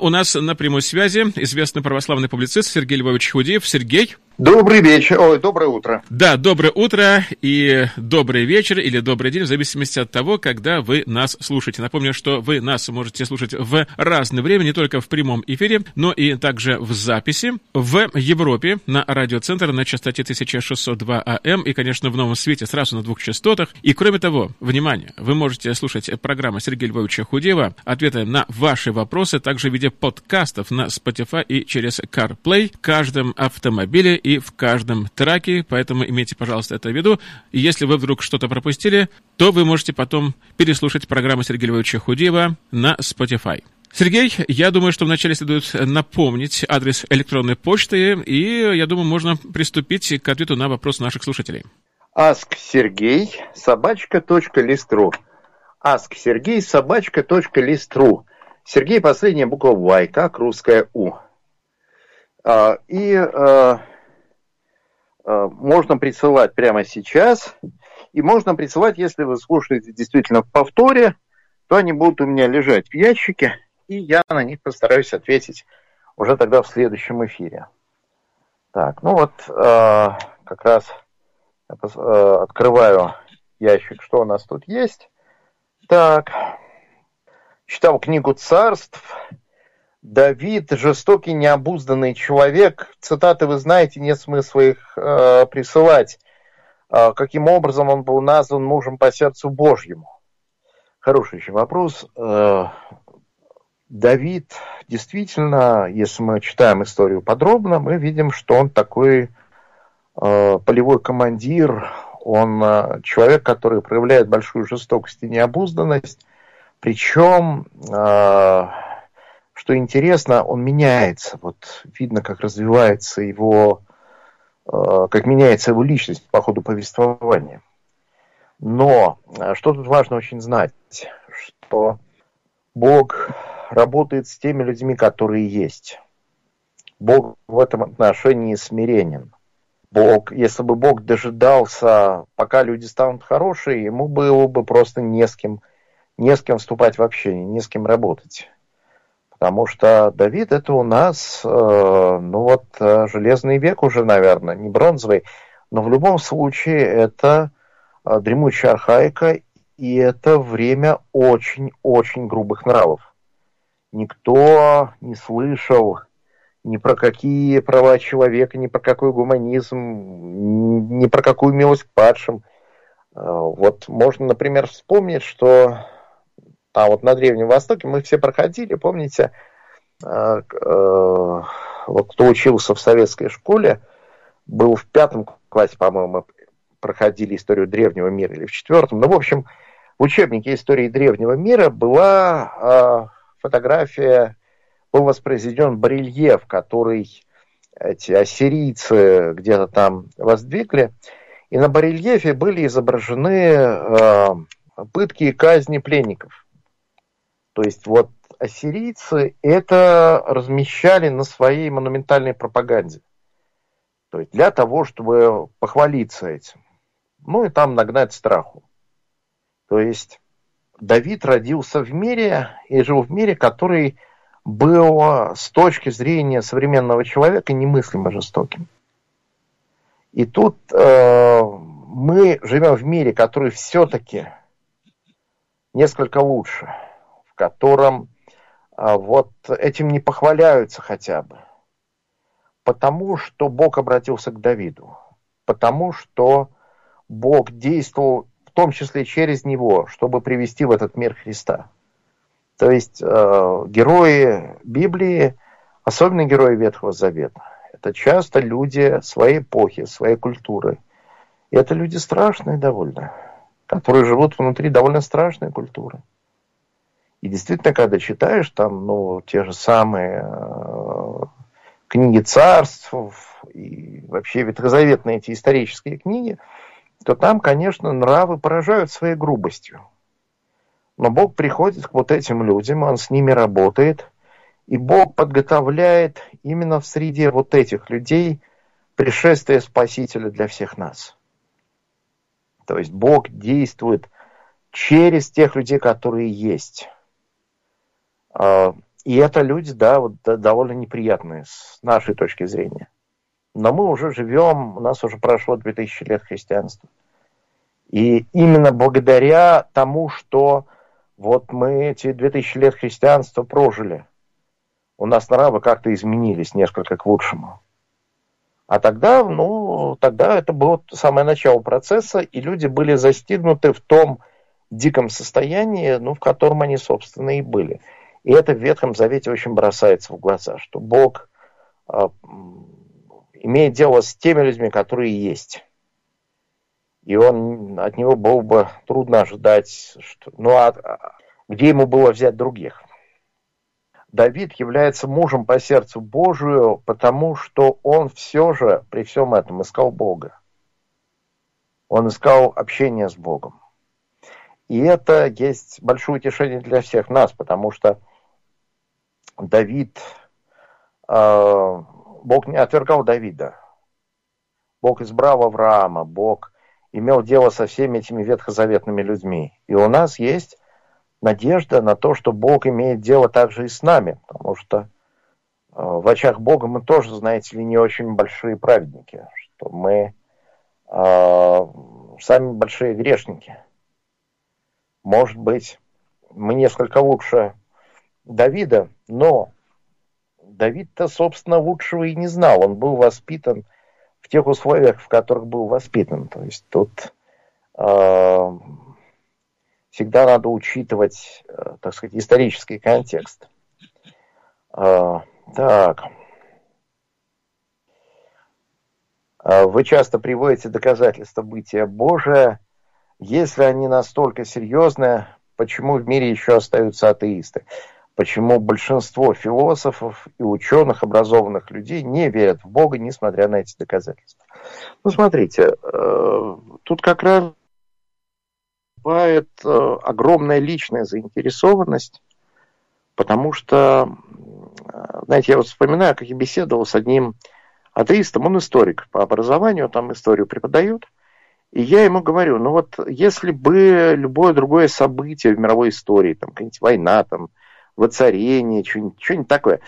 У нас на прямой связи известный православный публицист Сергей Львович Худеев. Сергей. Добрый вечер, ой, доброе утро. Да, доброе утро и добрый вечер или добрый день, в зависимости от того, когда вы нас слушаете. Напомню, что вы нас можете слушать в разное время, не только в прямом эфире, но и также в записи. В Европе на радиоцентр на частоте 1602 АМ и, конечно, в Новом Свете сразу на двух частотах. И, кроме того, внимание, вы можете слушать программу Сергея Львовича Худеева, ответы на ваши вопросы, также в виде подкастов на Spotify и через CarPlay в каждом автомобиле и в каждом траке, поэтому имейте, пожалуйста, это в виду. И если вы вдруг что-то пропустили, то вы можете потом переслушать программу Сергея Львовича Худеева на Spotify. Сергей, я думаю, что вначале следует напомнить адрес электронной почты, и я думаю, можно приступить к ответу на вопрос наших слушателей. Ask Сергей, собачка, листру. Ask Сергей, собачка, листру. Сергей, последняя буква Y, как русская У. А, и а, можно присылать прямо сейчас, и можно присылать, если вы слушаете действительно в повторе, то они будут у меня лежать в ящике, и я на них постараюсь ответить уже тогда в следующем эфире. Так, ну вот э, как раз э, открываю ящик, что у нас тут есть. Так, читал книгу «Царств», Давид жестокий, необузданный человек. Цитаты вы знаете, нет смысла их э, присылать. Э, каким образом он был назван мужем по сердцу Божьему? Хороший еще вопрос. Э, Давид действительно, если мы читаем историю подробно, мы видим, что он такой э, полевой командир, он э, человек, который проявляет большую жестокость и необузданность. Причем э, что интересно, он меняется. Вот видно, как развивается его, э, как меняется его личность по ходу повествования. Но э, что тут важно очень знать, что Бог работает с теми людьми, которые есть. Бог в этом отношении смиренен. Бог, если бы Бог дожидался, пока люди станут хорошие, ему было бы просто не с кем, не с кем вступать в общение, не с кем работать. Потому что Давид это у нас, э, ну вот, э, железный век уже, наверное, не бронзовый, но в любом случае это э, дремучая архаика, и это время очень-очень грубых нравов. Никто не слышал ни про какие права человека, ни про какой гуманизм, ни про какую милость к падшим. Вот можно, например, вспомнить, что а вот на Древнем Востоке мы все проходили, помните, э, э, вот кто учился в советской школе, был в пятом классе, по-моему, проходили историю древнего мира, или в четвертом. Ну, в общем, в учебнике истории древнего мира была э, фотография, был воспроизведен барельеф, который эти ассирийцы где-то там воздвигли. И на барельефе были изображены пытки и казни пленников. То есть вот ассирийцы это размещали на своей монументальной пропаганде. То есть для того, чтобы похвалиться этим. Ну и там нагнать страху. То есть Давид родился в мире и жил в мире, который был с точки зрения современного человека немыслимо жестоким. И тут э, мы живем в мире, который все-таки несколько лучше – котором а, вот этим не похваляются хотя бы. Потому что Бог обратился к Давиду. Потому что Бог действовал в том числе через него, чтобы привести в этот мир Христа. То есть э, герои Библии, особенно герои Ветхого Завета, это часто люди своей эпохи, своей культуры. И это люди страшные довольно, которые живут внутри довольно страшной культуры. И действительно, когда читаешь там, ну, те же самые э, книги царств и вообще ветхозаветные эти исторические книги, то там, конечно, нравы поражают своей грубостью. Но Бог приходит к вот этим людям, Он с ними работает, и Бог подготовляет именно в среде вот этих людей пришествие Спасителя для всех нас. То есть Бог действует через тех людей, которые есть. А, и это люди, да, вот, довольно неприятные с нашей точки зрения. Но мы уже живем, у нас уже прошло 2000 лет христианства. И именно благодаря тому, что вот мы эти 2000 лет христианства прожили, у нас нравы как-то изменились несколько к лучшему. А тогда, ну, тогда это было самое начало процесса, и люди были застигнуты в том диком состоянии, ну, в котором они, собственно, и были. И это в Ветхом Завете очень бросается в глаза, что Бог э, имеет дело с теми людьми, которые есть. И он, от него было бы трудно ожидать, что, ну а, а где ему было взять других? Давид является мужем по сердцу Божию, потому что он все же при всем этом искал Бога. Он искал общение с Богом. И это есть большое утешение для всех нас, потому что Давид, э, Бог не отвергал Давида. Бог избрал Авраама, Бог имел дело со всеми этими ветхозаветными людьми. И у нас есть надежда на то, что Бог имеет дело также и с нами, потому что э, в очах Бога мы тоже, знаете ли, не очень большие праведники, что мы э, сами большие грешники. Может быть, мы несколько лучше Давида, но Давид-то, собственно, лучшего и не знал. Он был воспитан в тех условиях, в которых был воспитан. То есть тут э, всегда надо учитывать, э, так сказать, исторический контекст. Э, так. Э, вы часто приводите доказательства бытия Божия. Если они настолько серьезные, почему в мире еще остаются атеисты? Почему большинство философов и ученых, образованных людей не верят в Бога, несмотря на эти доказательства? Ну, смотрите, тут как раз бывает э, огромная личная заинтересованность, потому что, э, знаете, я вот вспоминаю, как я беседовал с одним атеистом, он историк по образованию, там историю преподает, и я ему говорю, ну вот если бы любое другое событие в мировой истории, там какая-нибудь война, там воцарение, что-нибудь, что-нибудь такое,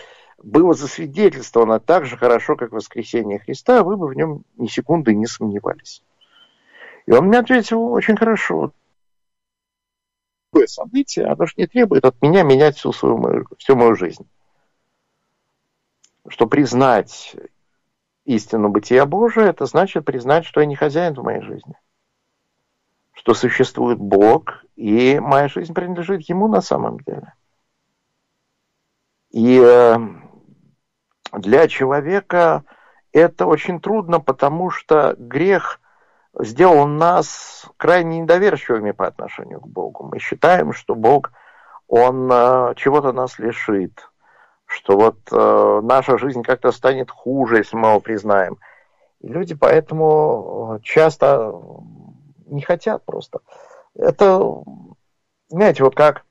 было засвидетельствовано так же хорошо, как воскресение Христа, вы бы в нем ни секунды не сомневались. И он мне ответил очень хорошо любое событие, оно же не требует от меня менять всю, свою всю мою жизнь. Что признать истину бытия Божия, это значит признать, что я не хозяин в моей жизни. Что существует Бог, и моя жизнь принадлежит Ему на самом деле. И э, для человека это очень трудно, потому что грех сделал нас крайне недоверчивыми по отношению к Богу. Мы считаем, что Бог, Он э, чего-то нас лишит, что вот э, наша жизнь как-то станет хуже, если мы его признаем. И люди поэтому часто не хотят просто. Это, знаете, вот как,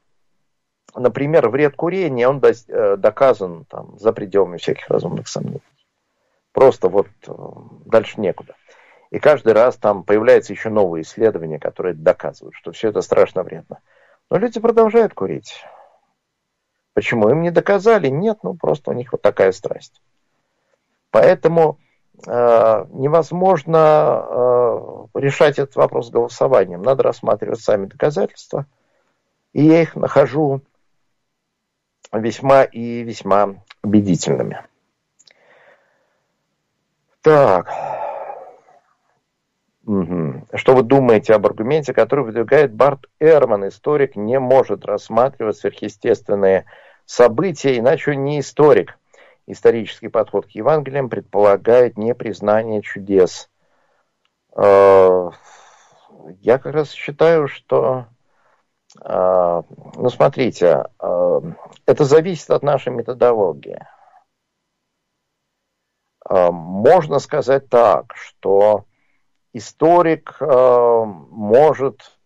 например, вред курения, он э, доказан там, за пределами всяких разумных сомнений. Просто вот дальше некуда. И каждый раз там появляются еще новые исследования, которые доказывают, что все это страшно вредно. Но люди продолжают курить. Почему? Им не доказали? Нет, ну просто у них вот такая страсть. Поэтому э, невозможно э, решать этот вопрос голосованием. Надо рассматривать сами доказательства. И я их нахожу весьма и весьма убедительными. Так. Что вы думаете об аргументе, который выдвигает Барт Эрман? Историк не может рассматривать сверхъестественные события, иначе он не историк. Исторический подход к Евангелиям предполагает непризнание чудес. Э, я как раз считаю, что, ну смотрите, э, это зависит от нашей методологии. Можно сказать так, что историк может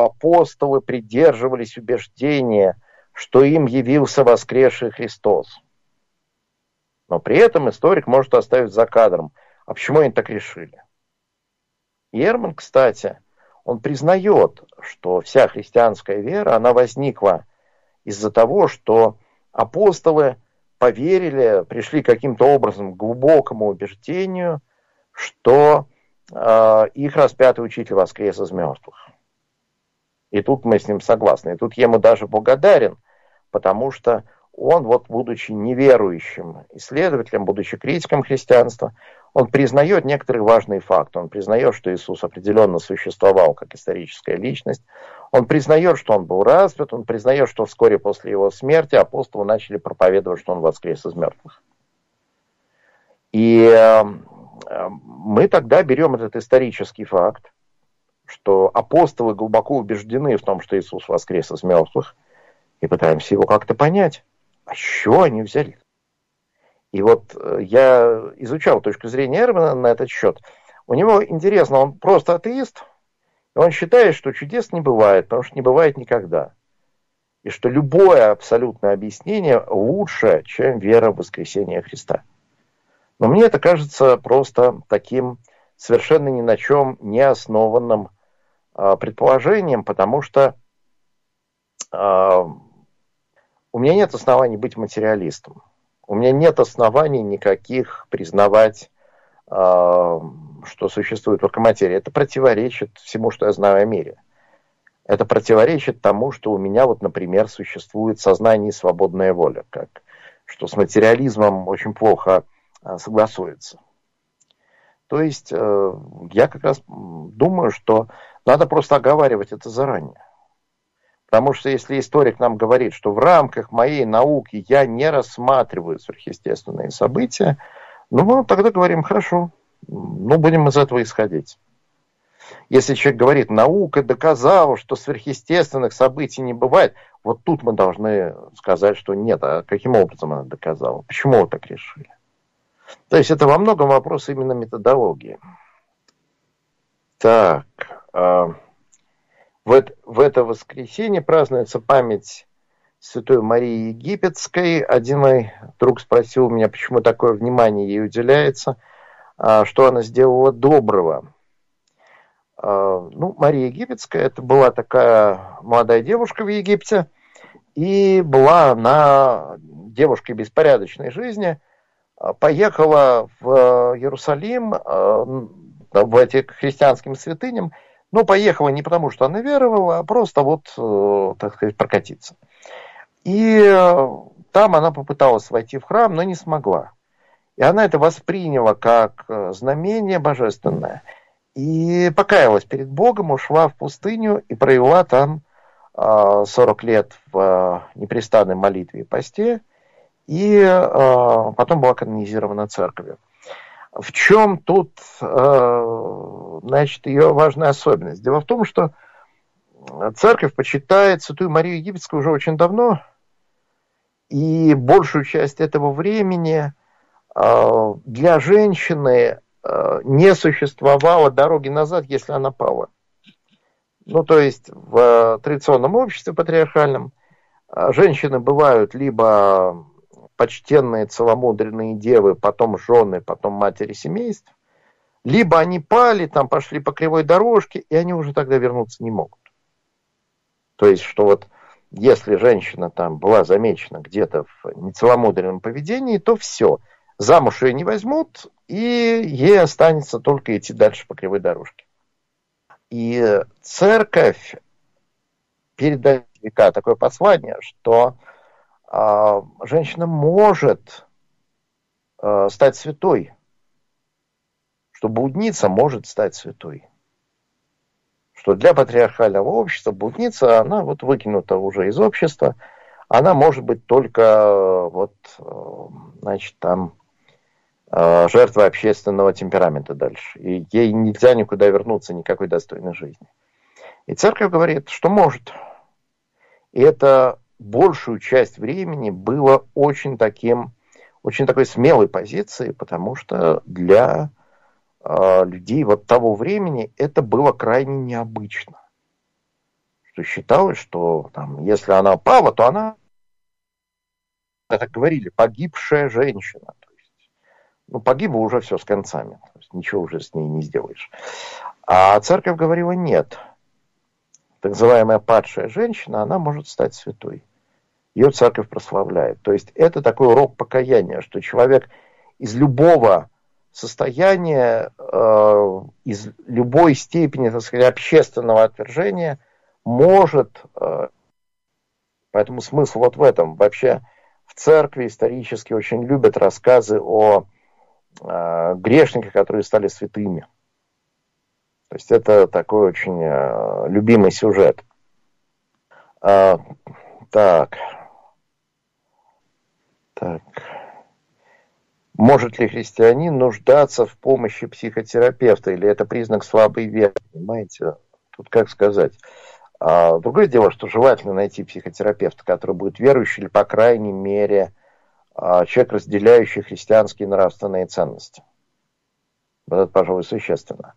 апостолы придерживались убеждения, что им явился воскресший Христос. Но при этом историк может оставить за кадром, а почему они так решили. Ерман, кстати, он признает, что вся христианская вера, она возникла из-за того, что апостолы поверили, пришли каким-то образом к глубокому убеждению, что э, их распятый учитель воскрес из мертвых. И тут мы с ним согласны. И тут я ему даже благодарен, потому что он, вот будучи неверующим исследователем, будучи критиком христианства, он признает некоторые важные факты. Он признает, что Иисус определенно существовал как историческая личность. Он признает, что он был распят. Он признает, что вскоре после его смерти апостолы начали проповедовать, что он воскрес из мертвых. И э, мы тогда берем этот исторический факт, что апостолы глубоко убеждены в том, что Иисус воскрес из мертвых, и пытаемся его как-то понять. А что они взяли? И вот э, я изучал точку зрения Эрмана на этот счет. У него интересно, он просто атеист, и он считает, что чудес не бывает, потому что не бывает никогда. И что любое абсолютное объяснение лучше, чем вера в воскресение Христа. Но мне это кажется просто таким совершенно ни на чем не основанным э, предположением, потому что э, у меня нет оснований быть материалистом. У меня нет оснований никаких признавать, э, что существует только материя. Это противоречит всему, что я знаю о мире. Это противоречит тому, что у меня, вот, например, существует сознание и свободная воля, как, что с материализмом очень плохо э, согласуется. То есть э, я как раз думаю, что надо просто оговаривать это заранее. Потому что если историк нам говорит, что в рамках моей науки я не рассматриваю сверхъестественные события, ну, мы тогда говорим, хорошо, ну, будем из этого исходить. Если человек говорит, наука доказала, что сверхъестественных событий не бывает, вот тут мы должны сказать, что нет, а каким образом она доказала? Почему вы так решили? То есть это во многом вопрос именно методологии. Так, а, в, в это воскресенье празднуется память Святой Марии Египетской. Один мой друг спросил меня, почему такое внимание ей уделяется, а, что она сделала доброго. А, ну, Мария Египетская, это была такая молодая девушка в Египте, и была она девушкой беспорядочной жизни, а, поехала в Иерусалим, в эти христианским святыням, но поехала не потому, что она веровала, а просто вот, э, так сказать, прокатиться. И э, там она попыталась войти в храм, но не смогла. И она это восприняла как э, знамение божественное. И покаялась перед Богом, ушла в пустыню и провела там 40 лет в непрестанной молитве и посте. И потом была канонизирована церковью. В чем тут, э, значит, ее важная особенность? Дело в том, что церковь почитает Святую Марию Египетскую уже очень давно, и большую часть этого времени э, для женщины э, не существовало дороги назад, если она пала. Ну, то есть в традиционном обществе патриархальном женщины бывают либо почтенные целомудренные девы, потом жены, потом матери семейств, либо они пали, там пошли по кривой дорожке, и они уже тогда вернуться не могут. То есть, что вот если женщина там была замечена где-то в нецеломудренном поведении, то все, замуж ее не возьмут, и ей останется только идти дальше по кривой дорожке. И церковь передает века такое послание, что женщина может а, стать святой, что блудница может стать святой. Что для патриархального общества блудница, она вот выкинута уже из общества, она может быть только вот, значит, там а, жертвой общественного темперамента дальше. И ей нельзя никуда вернуться, никакой достойной жизни. И церковь говорит, что может. И это большую часть времени было очень таким, очень такой смелой позицией, потому что для э, людей вот того времени это было крайне необычно. Что считалось, что там, если она пала, то она, так говорили, погибшая женщина. Ну, погибла уже все с концами. То есть, ничего уже с ней не сделаешь. А церковь говорила, нет. Так называемая падшая женщина, она может стать святой. Ее церковь прославляет. То есть это такой урок покаяния, что человек из любого состояния, э, из любой степени, так сказать, общественного отвержения может, э, поэтому смысл вот в этом. Вообще в церкви исторически очень любят рассказы о э, грешниках, которые стали святыми. То есть это такой очень любимый сюжет. Так. Так. Может ли христианин нуждаться в помощи психотерапевта, или это признак слабой веры? Понимаете? Тут как сказать. А, другое дело, что желательно найти психотерапевта, который будет верующий или, по крайней мере, а, человек, разделяющий христианские нравственные ценности. Вот это, пожалуй, существенно.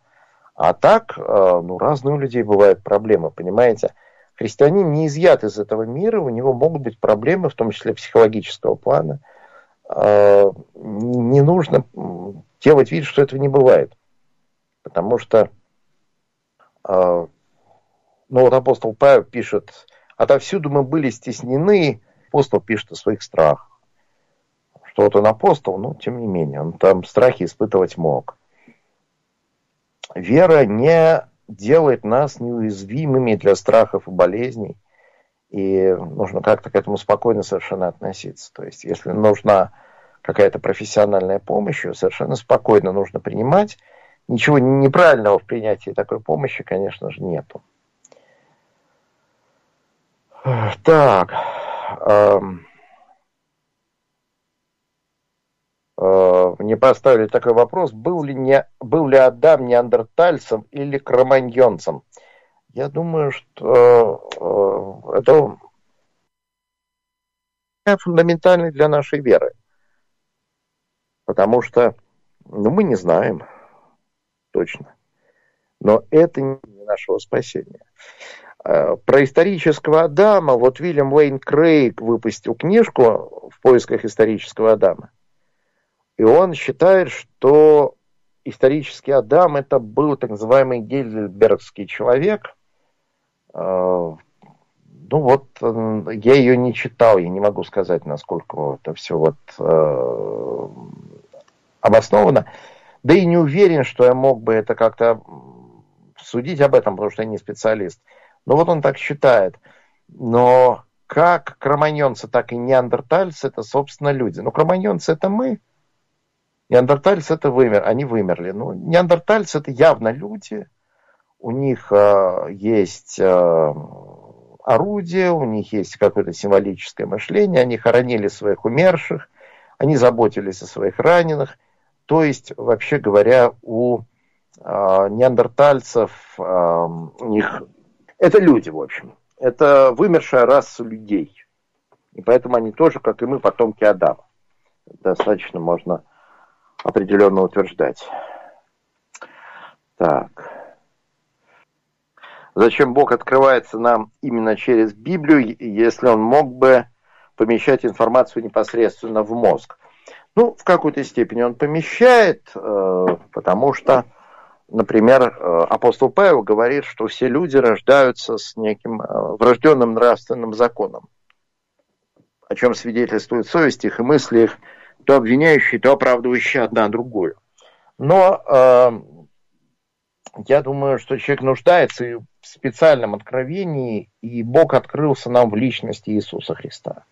А так, а, ну, разные у людей бывают проблемы, понимаете? Христианин не изъят из этого мира, у него могут быть проблемы, в том числе психологического плана. Не нужно делать вид, что этого не бывает. Потому что ну вот апостол Павел пишет, отовсюду мы были стеснены, апостол пишет о своих страхах. Что вот он апостол, но тем не менее, он там страхи испытывать мог. Вера не делает нас неуязвимыми для страхов и болезней. И нужно как-то к этому спокойно совершенно относиться. То есть, если нужна какая-то профессиональная помощь, ее совершенно спокойно нужно принимать. Ничего неправильного в принятии такой помощи, конечно же, нету. Так. Эм, э, мне поставили такой вопрос, был ли, не, был ли Адам неандертальцем или кроманьонцем? Я думаю, что э, это фундаментальный для нашей веры. Потому что ну, мы не знаем точно. Но это не нашего спасения. Э, про исторического Адама, вот Вильям Уэйн Крейг выпустил книжку в поисках исторического Адама. И он считает, что исторический Адам это был так называемый гельбергский человек. Э, ну вот, я ее не читал, я не могу сказать, насколько это все вот э, обосновано. Да и не уверен, что я мог бы это как-то судить об этом, потому что я не специалист. Ну вот он так считает. Но как кроманьонцы, так и неандертальцы это, собственно, люди. Ну, кроманьонцы это мы, неандертальцы это вымер, они вымерли. Ну, неандертальцы это явно люди, у них э, есть э, орудие, у них есть какое-то символическое мышление, они хоронили своих умерших, они заботились о своих раненых. То есть, вообще говоря, у э, неандертальцев э, у них это люди, в общем. Это вымершая раса людей. И поэтому они тоже, как и мы, потомки Адама. Достаточно можно определенно утверждать. Так. Зачем Бог открывается нам именно через Библию, если он мог бы помещать информацию непосредственно в мозг? Ну, в какой-то степени он помещает, э, потому что Например, э, апостол Павел говорит, что все люди рождаются с неким э, врожденным нравственным законом, о чем свидетельствует совесть их и мысли их, то обвиняющие, то оправдывающие одна другую. Но э, я думаю, что человек нуждается в специальном откровении, и Бог открылся нам в личности Иисуса Христа.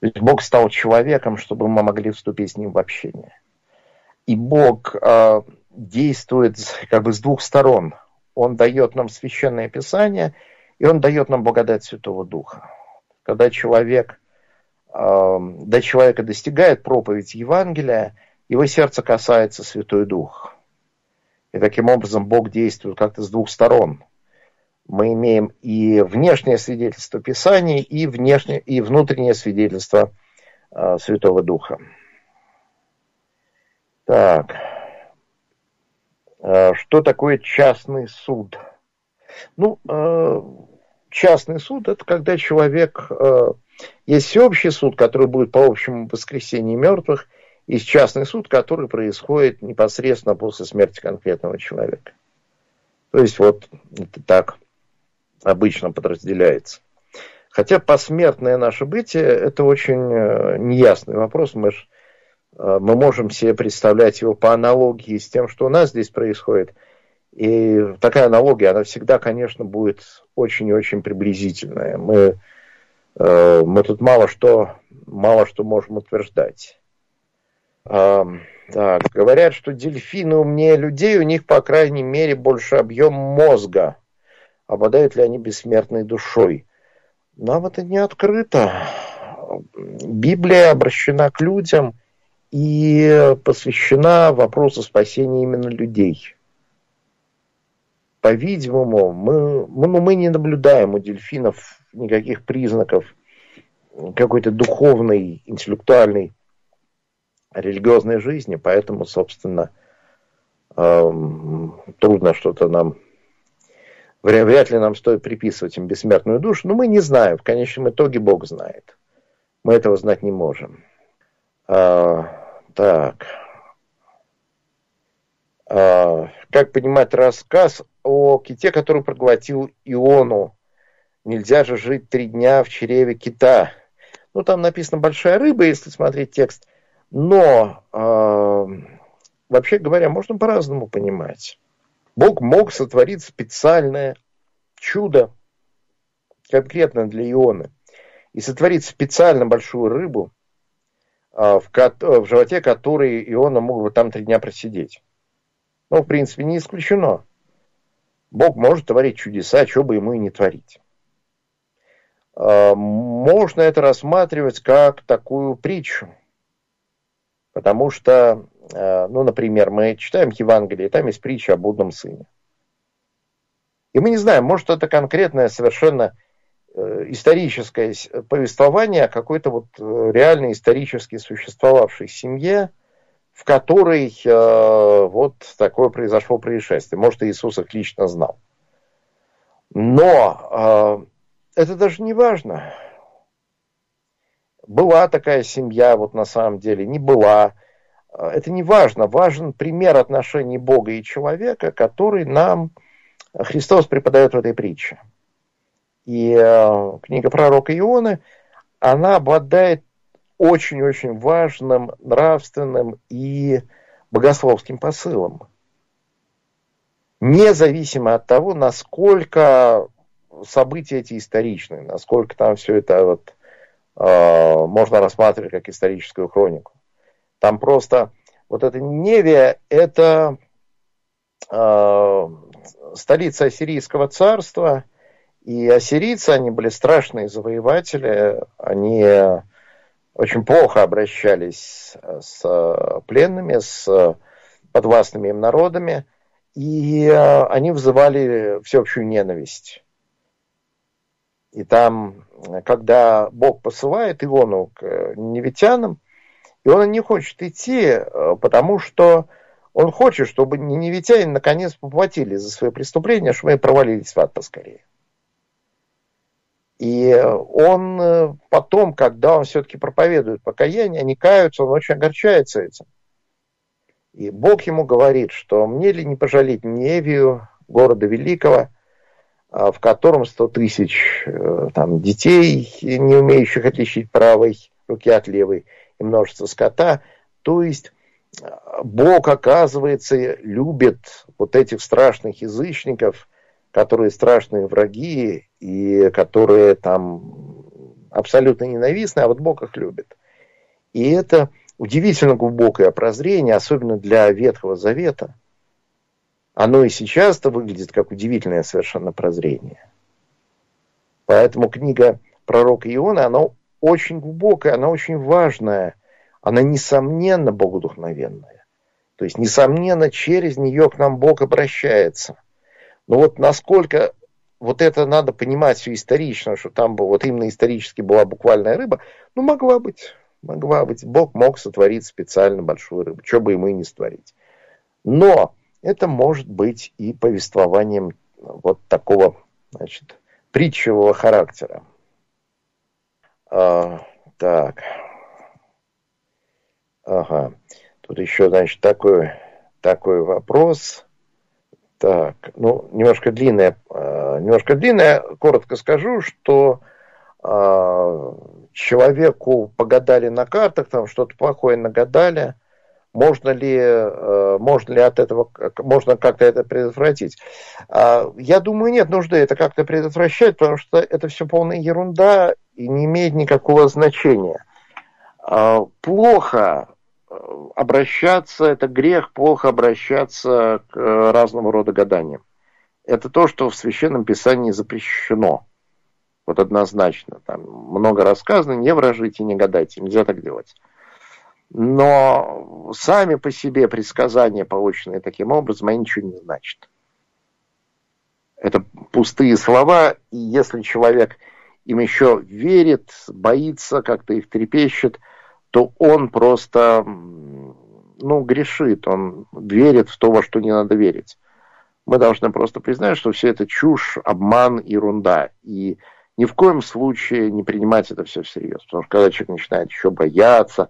То есть Бог стал человеком, чтобы мы могли вступить с ним в общение. И Бог э, действует как бы с двух сторон. Он дает нам священное писание, и он дает нам благодать Святого Духа. Когда человек, до человека достигает проповедь Евангелия, его сердце касается Святой Дух. И таким образом Бог действует как-то с двух сторон. Мы имеем и внешнее свидетельство Писания, и, внешнее, и внутреннее свидетельство э, Святого Духа. Так. Э, что такое частный суд? Ну, э, частный суд – это когда человек… Э, есть всеобщий суд, который будет по общему воскресению мертвых, и частный суд, который происходит непосредственно после смерти конкретного человека. То есть вот это так обычно подразделяется. Хотя посмертное наше бытие – это очень э, неясный вопрос. Мы, ж, э, мы можем себе представлять его по аналогии с тем, что у нас здесь происходит. И такая аналогия, она всегда, конечно, будет очень и очень приблизительная. Мы, мы тут мало что, мало что можем утверждать. Так, говорят, что дельфины умнее людей, у них, по крайней мере, больше объем мозга. Обладают ли они бессмертной душой? Нам это не открыто. Библия обращена к людям и посвящена вопросу спасения именно людей. По-видимому, мы, ну, мы не наблюдаем у дельфинов никаких признаков какой-то духовной, интеллектуальной, религиозной жизни, поэтому, собственно, эм, трудно что-то нам Вряд ли нам стоит приписывать им бессмертную душу, но мы не знаем. В конечном итоге Бог знает. Мы этого знать не можем. А, так. А, как понимать рассказ о ките, который проглотил Иону? Нельзя же жить три дня в чреве кита. Ну, там написано большая рыба, если смотреть текст. Но, э, вообще говоря, можно по-разному понимать. Бог мог сотворить специальное чудо конкретно для Ионы и сотворить специально большую рыбу, а, в, в животе которой Иона мог бы там три дня просидеть. Ну, в принципе, не исключено. Бог может творить чудеса, что бы ему и не творить. А, можно это рассматривать как такую притчу. Потому что Э, ну, например, мы читаем Евангелие, там есть притча о блудном сыне. И мы не знаем, может, это конкретное совершенно э, историческое повествование о какой-то вот э, реально исторически существовавшей семье, в которой вот такое произошло происшествие. Может, Иисус их лично знал. Но это даже не важно. Была такая семья, вот на самом деле, не была – это не важно. Важен пример отношений Бога и человека, который нам Христос преподает в этой притче. И э, книга пророка Ионы, она обладает очень-очень важным нравственным и богословским посылом. Независимо от того, насколько события эти историчны, насколько там все это вот, э, можно рассматривать как историческую хронику. Там просто вот эта Невия – это э, столица Ассирийского царства, и ассирийцы, они были страшные завоеватели, они очень плохо обращались с пленными, с подвластными им народами, и э, они вызывали всеобщую ненависть. И там, когда Бог посылает Иону к невитянам, и он не хочет идти, э, потому что он хочет, чтобы ниневитяне наконец поплатили за свои преступления, чтобы они провалились в ад поскорее. И он э, потом, когда он все-таки проповедует покаяние, они каются, он очень огорчается этим. И Бог ему говорит, что мне ли не пожалеть Невию, города великого, в котором 100 тысяч э, там, детей, не умеющих отличить правой руки от левой, и множество скота. То есть э, Бог, оказывается, любит вот этих страшных язычников, которые страшные враги и которые там абсолютно ненавистны, а вот Бог их любит. И это удивительно глубокое прозрение, особенно для Ветхого Завета. Оно и сейчас-то выглядит как удивительное совершенно прозрение. Поэтому книга пророка Иона, она очень глубокая, она очень важная, она несомненно богодухновенная. То есть, несомненно, через нее к нам Бог обращается. Но вот насколько вот это надо понимать все исторично, что там был, вот именно исторически была буквальная рыба, ну, могла быть, могла быть. Бог мог сотворить специально большую рыбу, что бы ему и не створить. Но это может быть и повествованием вот такого, значит, притчевого характера. А, так. Ага. Тут еще, значит, такой, такой вопрос. Так, ну, немножко длинная, немножко длинная. Коротко скажу, что э, человеку погадали на картах, там что-то плохое нагадали, можно ли, э, можно ли от этого, можно как-то это предотвратить? А, я думаю, нет нужды это как-то предотвращать, потому что это все полная ерунда и не имеет никакого значения. А, плохо э, обращаться, это грех, плохо обращаться к разного рода гаданиям. Это то, что в Священном Писании запрещено. Вот однозначно. Там много рассказано, не вражите, не гадайте, нельзя так делать. Но сами по себе предсказания, полученные таким образом, они ничего не значат. Это пустые слова, и если человек им еще верит, боится, как-то их трепещет, то он просто, ну, грешит, он верит в то, во что не надо верить. Мы должны просто признать, что все это чушь, обман, ерунда. И ни в коем случае не принимать это все всерьез. Потому что когда человек начинает еще бояться,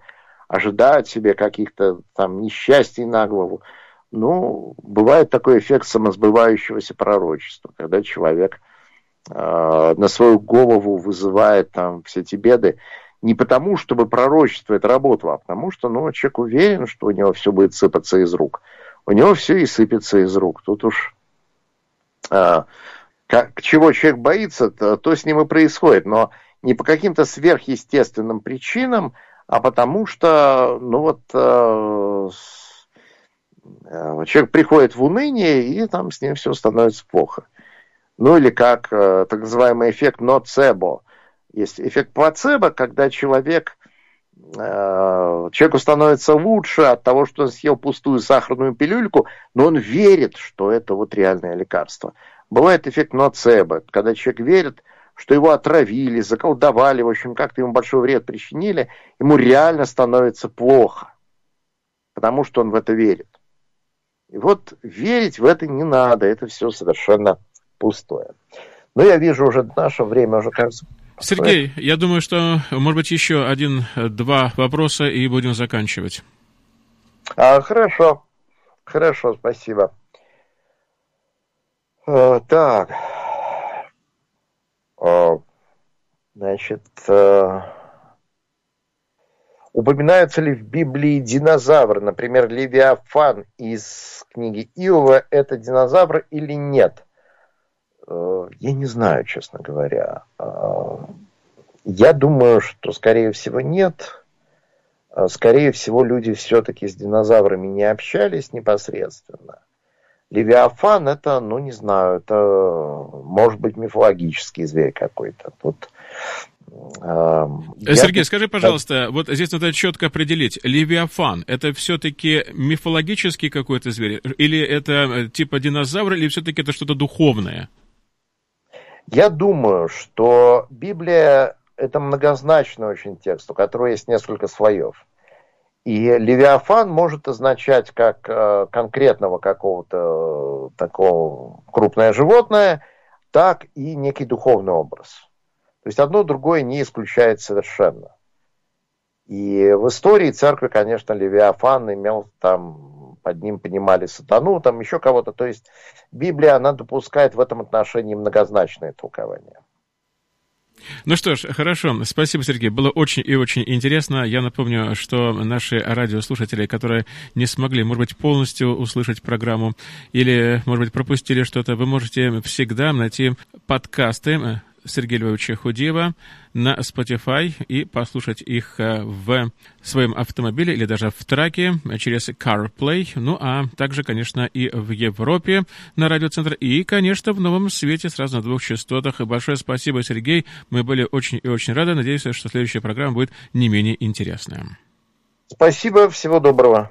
ожидать себе каких-то там несчастий на голову. Ну, бывает такой эффект самосбывающегося пророчества, когда человек э, на свою голову вызывает там все эти беды не потому, чтобы пророчество это работало, а потому что ну, человек уверен, что у него все будет сыпаться из рук. У него все и сыпется из рук. Тут уж э, как, чего человек боится, то, то с ним и происходит. Но не по каким-то сверхъестественным причинам, а потому что, ну вот, э, э, человек приходит в уныние, и там с ним все становится плохо. Ну или как э, так называемый эффект ноцебо. Есть эффект плацебо, когда человек, э, человеку становится лучше от того, что он съел пустую сахарную пилюльку, но он верит, что это вот реальное лекарство. Бывает эффект ноцебо, когда человек верит, что его отравили, заколдовали, в общем, как-то ему большой вред причинили, ему реально становится плохо, потому что он в это верит. И вот верить в это не надо, это все совершенно пустое. Но я вижу уже наше время уже кажется. Сергей, я думаю, что, может быть, еще один-два вопроса и будем заканчивать. А, хорошо, хорошо, спасибо. А, так, значит, э, упоминаются ли в Библии динозавры? Например, Левиафан из книги Иова – это динозавр или нет? Э, я не знаю, честно говоря. А, я думаю, что, скорее всего, нет. Скорее всего, люди все-таки с динозаврами не общались непосредственно. Левиафан это, ну не знаю, это может быть мифологический зверь какой-то. Тут э, Сергей, я... скажи, пожалуйста, вот здесь надо четко определить, Левиафан, это все-таки мифологический какой-то зверь, или это э, типа динозавр, или все-таки это что-то духовное? Я думаю, что Библия это многозначный очень текст, у которого есть несколько слоев. И Левиафан может означать как э, конкретного какого-то э, такого крупное животное, так и некий духовный образ. То есть одно другое не исключает совершенно. И в истории церкви, конечно, Левиафан имел там, под ним понимали сатану, там еще кого-то. То есть Библия, она допускает в этом отношении многозначное толкование. Ну что ж, хорошо. Спасибо, Сергей. Было очень и очень интересно. Я напомню, что наши радиослушатели, которые не смогли, может быть, полностью услышать программу или, может быть, пропустили что-то, вы можете всегда найти подкасты Сергея Львовича Худеева на Spotify и послушать их э, в своем автомобиле или даже в траке через CarPlay. Ну, а также, конечно, и в Европе на радиоцентр, и, конечно, в Новом Свете сразу на двух частотах. И большое спасибо, Сергей. Мы были очень и очень рады. Надеюсь, что следующая программа будет не менее интересная. Спасибо, всего доброго.